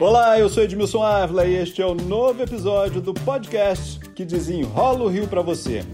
Olá, eu sou Edmilson Ávila e este é o novo episódio do podcast que desenrola o Rio para você.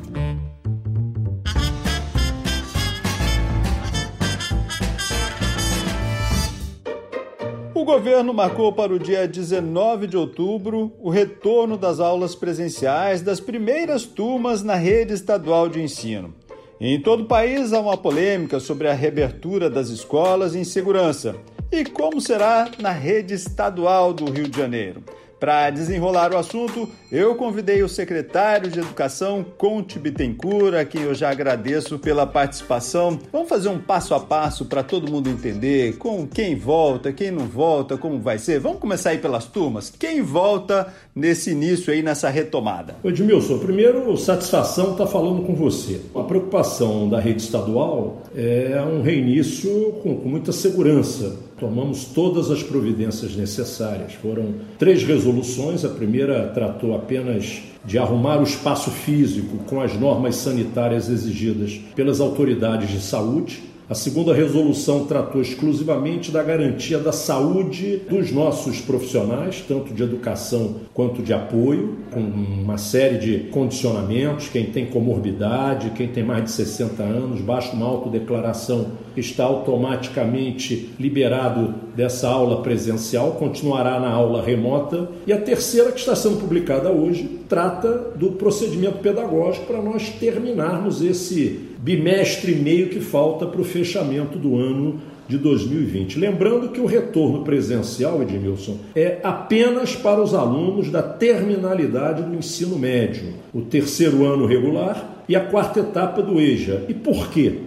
O governo marcou para o dia 19 de outubro o retorno das aulas presenciais das primeiras turmas na rede estadual de ensino. Em todo o país há uma polêmica sobre a reabertura das escolas em segurança e como será na rede estadual do Rio de Janeiro. Para desenrolar o assunto, eu convidei o secretário de Educação, Conte Bittencourt, a quem eu já agradeço pela participação. Vamos fazer um passo a passo para todo mundo entender com quem volta, quem não volta, como vai ser. Vamos começar aí pelas turmas. Quem volta nesse início aí, nessa retomada? Edmilson, primeiro, satisfação estar tá falando com você. A preocupação da rede estadual é um reinício com, com muita segurança tomamos todas as providências necessárias. Foram três resoluções. A primeira tratou apenas de arrumar o espaço físico com as normas sanitárias exigidas pelas autoridades de saúde. A segunda resolução tratou exclusivamente da garantia da saúde dos nossos profissionais, tanto de educação quanto de apoio, com uma série de condicionamentos. Quem tem comorbidade, quem tem mais de 60 anos, basta uma autodeclaração, está automaticamente liberado dessa aula presencial, continuará na aula remota. E a terceira, que está sendo publicada hoje, trata do procedimento pedagógico para nós terminarmos esse bimestre e meio que falta para o fechamento do ano de 2020. Lembrando que o retorno presencial, Edmilson, é apenas para os alunos da terminalidade do ensino médio, o terceiro ano regular e a quarta etapa do EJA. E por quê?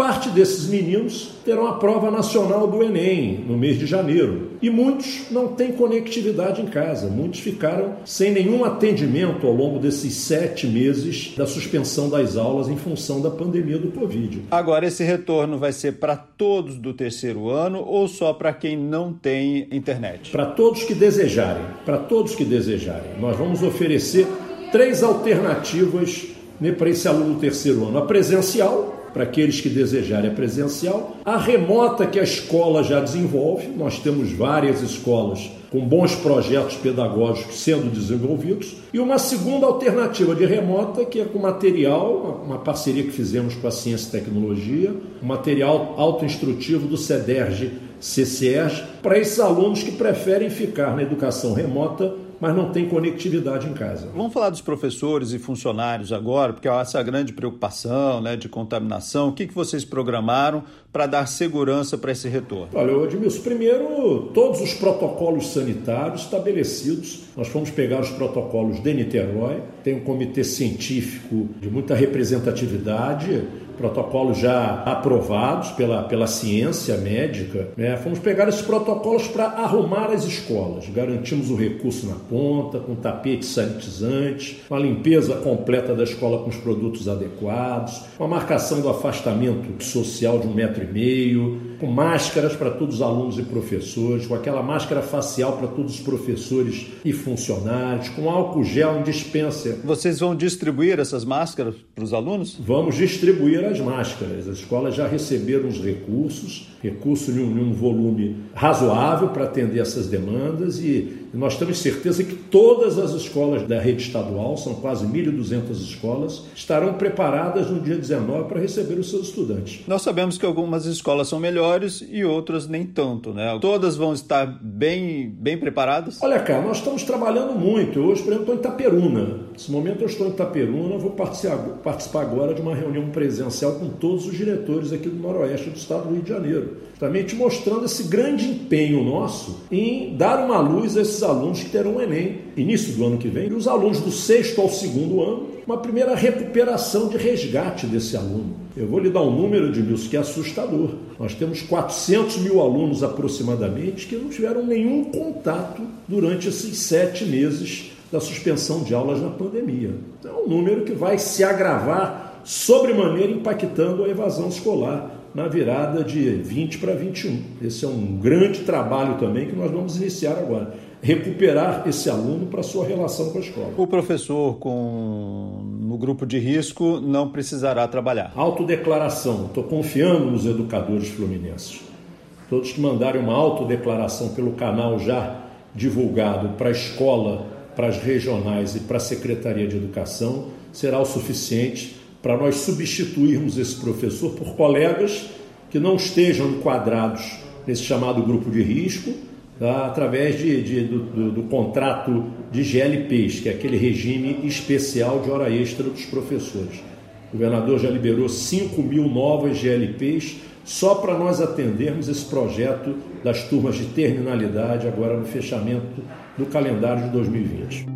Parte desses meninos terão a prova nacional do Enem no mês de janeiro. E muitos não têm conectividade em casa, muitos ficaram sem nenhum atendimento ao longo desses sete meses da suspensão das aulas em função da pandemia do Covid. Agora, esse retorno vai ser para todos do terceiro ano ou só para quem não tem internet? Para todos que desejarem, para todos que desejarem. Nós vamos oferecer três alternativas né, para esse aluno do terceiro ano: a presencial para aqueles que desejarem a presencial. A remota que a escola já desenvolve, nós temos várias escolas com bons projetos pedagógicos sendo desenvolvidos. E uma segunda alternativa de remota, que é com material, uma parceria que fizemos com a Ciência e Tecnologia, um material autoinstrutivo do CEDERJ CCERJ, para esses alunos que preferem ficar na educação remota mas não tem conectividade em casa. Vamos falar dos professores e funcionários agora, porque essa grande preocupação né, de contaminação. O que, que vocês programaram para dar segurança para esse retorno? Olha, Edmilson, primeiro, todos os protocolos sanitários estabelecidos. Nós fomos pegar os protocolos de Niterói, tem um comitê científico de muita representatividade, protocolos já aprovados pela, pela ciência médica. Né? Fomos pegar esses protocolos para arrumar as escolas. Garantimos o recurso na ponta, com tapete sanitizante, uma limpeza completa da escola com os produtos adequados, uma marcação do afastamento social de um metro e meio, com máscaras para todos os alunos e professores, com aquela máscara facial para todos os professores e funcionários, com álcool gel em dispensa. Vocês vão distribuir essas máscaras para os alunos? Vamos distribuir as máscaras. As escolas já receberam os recursos, recurso em um, um volume razoável para atender essas demandas e nós temos certeza que todas as escolas da rede estadual, são quase 1.200 escolas, estarão preparadas no dia 19 para receber os seus estudantes. Nós sabemos que algumas escolas são melhores e outras nem tanto, né? Todas vão estar bem, bem preparadas? Olha, cara, nós estamos trabalhando muito. Hoje, por exemplo, estou em Itaperuna. Nesse momento eu estou em Itaperuna, vou participar agora de uma reunião presencial com todos os diretores aqui do Noroeste do Estado do Rio de Janeiro justamente mostrando esse grande empenho nosso em dar uma luz a esses alunos que terão o Enem início do ano que vem, e os alunos do sexto ao segundo ano, uma primeira recuperação de resgate desse aluno. Eu vou lhe dar um número de mil que é assustador. Nós temos 400 mil alunos aproximadamente que não tiveram nenhum contato durante esses sete meses da suspensão de aulas na pandemia. Então, é um número que vai se agravar sobremaneira impactando a evasão escolar na virada de 20 para 21. Esse é um grande trabalho também que nós vamos iniciar agora. Recuperar esse aluno para sua relação com a escola. O professor com no grupo de risco não precisará trabalhar. Autodeclaração. Estou confiando nos educadores fluminenses. Todos que mandarem uma autodeclaração pelo canal já divulgado para a escola, para as regionais e para a Secretaria de Educação será o suficiente para nós substituirmos esse professor por colegas que não estejam enquadrados nesse chamado grupo de risco, tá? através de, de do, do, do, contrato de GLPs, que é aquele regime especial de hora extra dos professores. O governador já liberou 5 mil novas GLPs só para nós atendermos esse projeto das turmas de terminalidade agora no fechamento do calendário de 2020.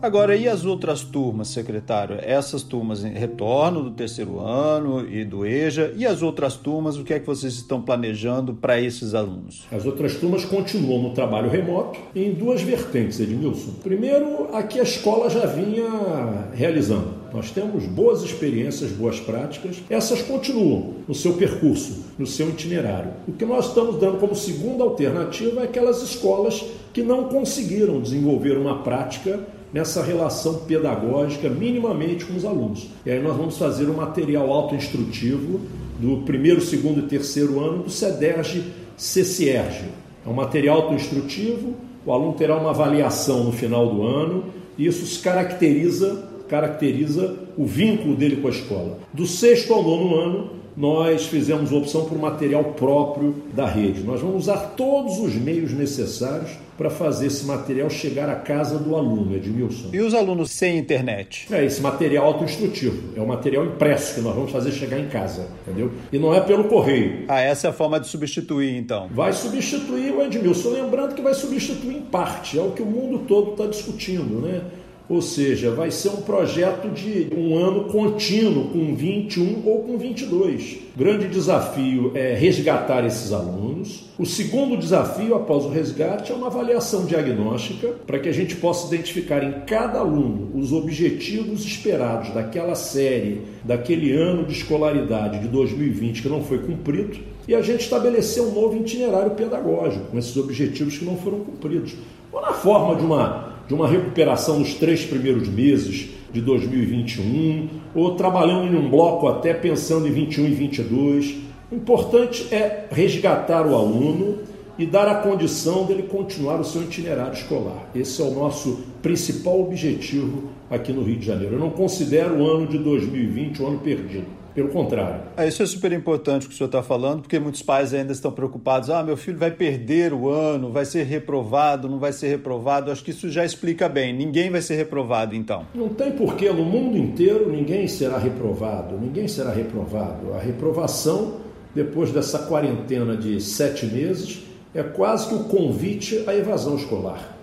Agora, e as outras turmas, secretário? Essas turmas em retorno do terceiro ano e do EJA, e as outras turmas, o que é que vocês estão planejando para esses alunos? As outras turmas continuam no trabalho remoto em duas vertentes, Edmilson. Primeiro, aqui a escola já vinha realizando. Nós temos boas experiências, boas práticas, essas continuam no seu percurso, no seu itinerário. O que nós estamos dando como segunda alternativa é aquelas escolas que não conseguiram desenvolver uma prática nessa relação pedagógica minimamente com os alunos. E aí nós vamos fazer um material autoinstrutivo do primeiro, segundo e terceiro ano do CEDERJ CCERJ. É um material autoinstrutivo, o aluno terá uma avaliação no final do ano e isso caracteriza, caracteriza o vínculo dele com a escola. Do sexto ao nono ano, nós fizemos opção por material próprio da rede. Nós vamos usar todos os meios necessários para fazer esse material chegar à casa do aluno, Edmilson. E os alunos sem internet? É, esse material autoinstrutivo. É o material impresso que nós vamos fazer chegar em casa, entendeu? E não é pelo correio. Ah, essa é a forma de substituir, então? Vai substituir o Edmilson. Lembrando que vai substituir em parte. É o que o mundo todo está discutindo, né? Ou seja, vai ser um projeto de um ano contínuo, com 21 ou com 22. O grande desafio é resgatar esses alunos. O segundo desafio, após o resgate, é uma avaliação diagnóstica para que a gente possa identificar em cada aluno os objetivos esperados daquela série, daquele ano de escolaridade de 2020 que não foi cumprido e a gente estabelecer um novo itinerário pedagógico com esses objetivos que não foram cumpridos. Ou na forma de uma de uma recuperação nos três primeiros meses de 2021, ou trabalhando em um bloco até pensando em 21 e 22. O importante é resgatar o aluno e dar a condição dele continuar o seu itinerário escolar. Esse é o nosso principal objetivo aqui no Rio de Janeiro. Eu não considero o ano de 2020 um ano perdido. Pelo contrário. É, isso é super importante o que o senhor está falando, porque muitos pais ainda estão preocupados. Ah, meu filho vai perder o ano, vai ser reprovado, não vai ser reprovado. Acho que isso já explica bem. Ninguém vai ser reprovado, então. Não tem porquê. No mundo inteiro, ninguém será reprovado. Ninguém será reprovado. A reprovação, depois dessa quarentena de sete meses, é quase que o convite à evasão escolar.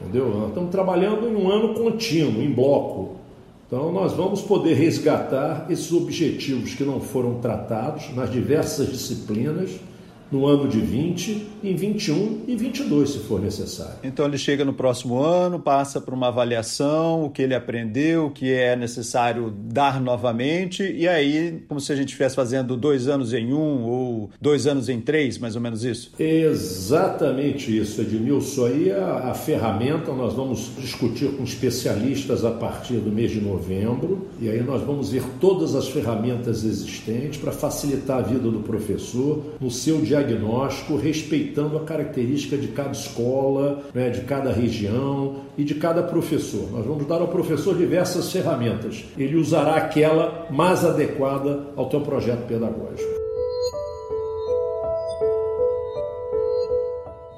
Entendeu? Nós estamos trabalhando em um ano contínuo, em bloco. Então, nós vamos poder resgatar esses objetivos que não foram tratados nas diversas disciplinas no ano de 20, em 21 e 22, se for necessário. Então ele chega no próximo ano, passa por uma avaliação, o que ele aprendeu, o que é necessário dar novamente, e aí, como se a gente estivesse fazendo dois anos em um ou dois anos em três, mais ou menos isso? Exatamente isso, Edmilson. Aí a, a ferramenta nós vamos discutir com especialistas a partir do mês de novembro, e aí nós vamos ver todas as ferramentas existentes para facilitar a vida do professor no seu dia diagnóstico, respeitando a característica de cada escola, né, de cada região e de cada professor. Nós vamos dar ao professor diversas ferramentas. Ele usará aquela mais adequada ao teu projeto pedagógico.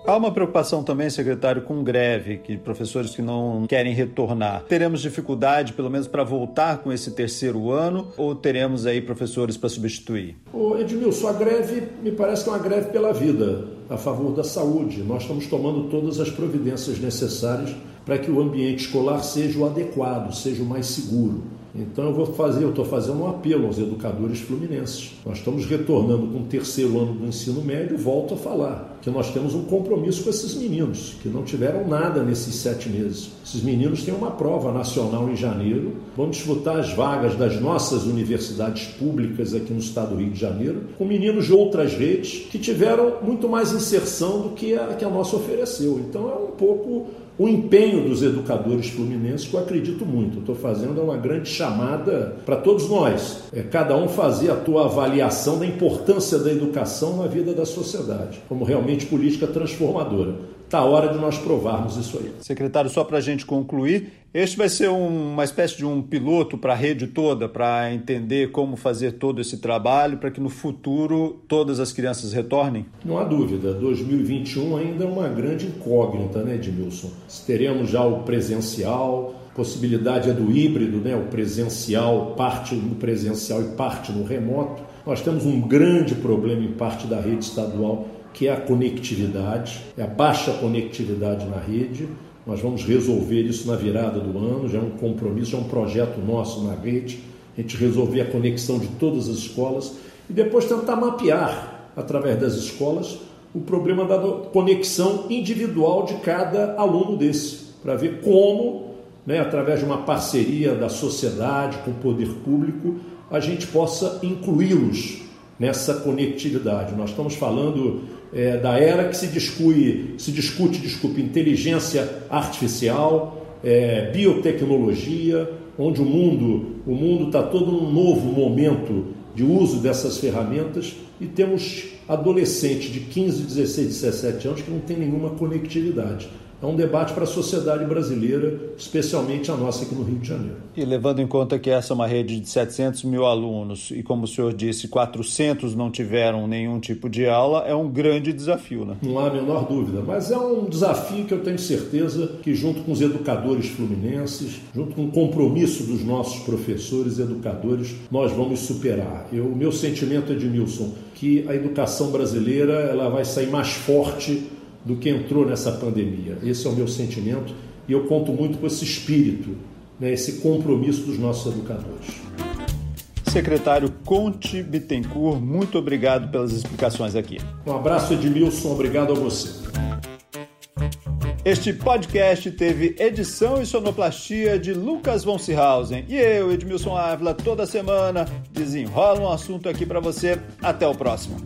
Há uma preocupação também, secretário, com greve, que professores que não querem retornar. Teremos dificuldade, pelo menos, para voltar com esse terceiro ano, ou teremos aí professores para substituir? Ô Edmilson, a greve me parece que é uma greve pela vida, a favor da saúde. Nós estamos tomando todas as providências necessárias para que o ambiente escolar seja o adequado, seja o mais seguro. Então eu vou fazer, eu estou fazendo um apelo aos educadores fluminenses. Nós estamos retornando com o terceiro ano do ensino médio, volto a falar que nós temos um compromisso com esses meninos, que não tiveram nada nesses sete meses. Esses meninos têm uma prova nacional em janeiro, vão disputar as vagas das nossas universidades públicas aqui no estado do Rio de Janeiro, com meninos de outras redes que tiveram muito mais inserção do que a que a nossa ofereceu. Então é um pouco o empenho dos educadores fluminenses, que eu acredito muito. Estou fazendo uma grande chamada para todos nós. É cada um fazer a tua avaliação da importância da educação na vida da sociedade, como realmente política transformadora. Está hora de nós provarmos isso aí. Secretário, só para a gente concluir, este vai ser um, uma espécie de um piloto para a rede toda, para entender como fazer todo esse trabalho, para que no futuro todas as crianças retornem? Não há dúvida. 2021 ainda é uma grande incógnita, né, Edmilson? Se teremos já o presencial, possibilidade é do híbrido, né? o presencial, parte no presencial e parte no remoto. Nós temos um grande problema em parte da rede estadual que é a conectividade, é a baixa conectividade na rede. Nós vamos resolver isso na virada do ano, já é um compromisso, já é um projeto nosso na rede, a gente resolver a conexão de todas as escolas e depois tentar mapear, através das escolas, o problema da conexão individual de cada aluno desse, para ver como, né, através de uma parceria da sociedade com o poder público, a gente possa incluí-los nessa conectividade. Nós estamos falando é, da era que se discute, se discute desculpe, inteligência artificial, é, biotecnologia, onde o mundo o mundo está todo num novo momento de uso dessas ferramentas e temos adolescentes de 15, 16, 17 anos que não têm nenhuma conectividade é um debate para a sociedade brasileira, especialmente a nossa aqui no Rio de Janeiro. E levando em conta que essa é uma rede de 700 mil alunos e, como o senhor disse, 400 não tiveram nenhum tipo de aula, é um grande desafio, né? Não há a menor dúvida, mas é um desafio que eu tenho certeza que, junto com os educadores fluminenses, junto com o compromisso dos nossos professores e educadores, nós vamos superar. O meu sentimento, Edmilson, que a educação brasileira ela vai sair mais forte do que entrou nessa pandemia. Esse é o meu sentimento e eu conto muito com esse espírito, né, esse compromisso dos nossos educadores. Secretário Conte Bittencourt, muito obrigado pelas explicações aqui. Um abraço, Edmilson, obrigado a você. Este podcast teve edição e sonoplastia de Lucas von Seehausen e eu, Edmilson Ávila, toda semana desenrola um assunto aqui para você. Até o próximo.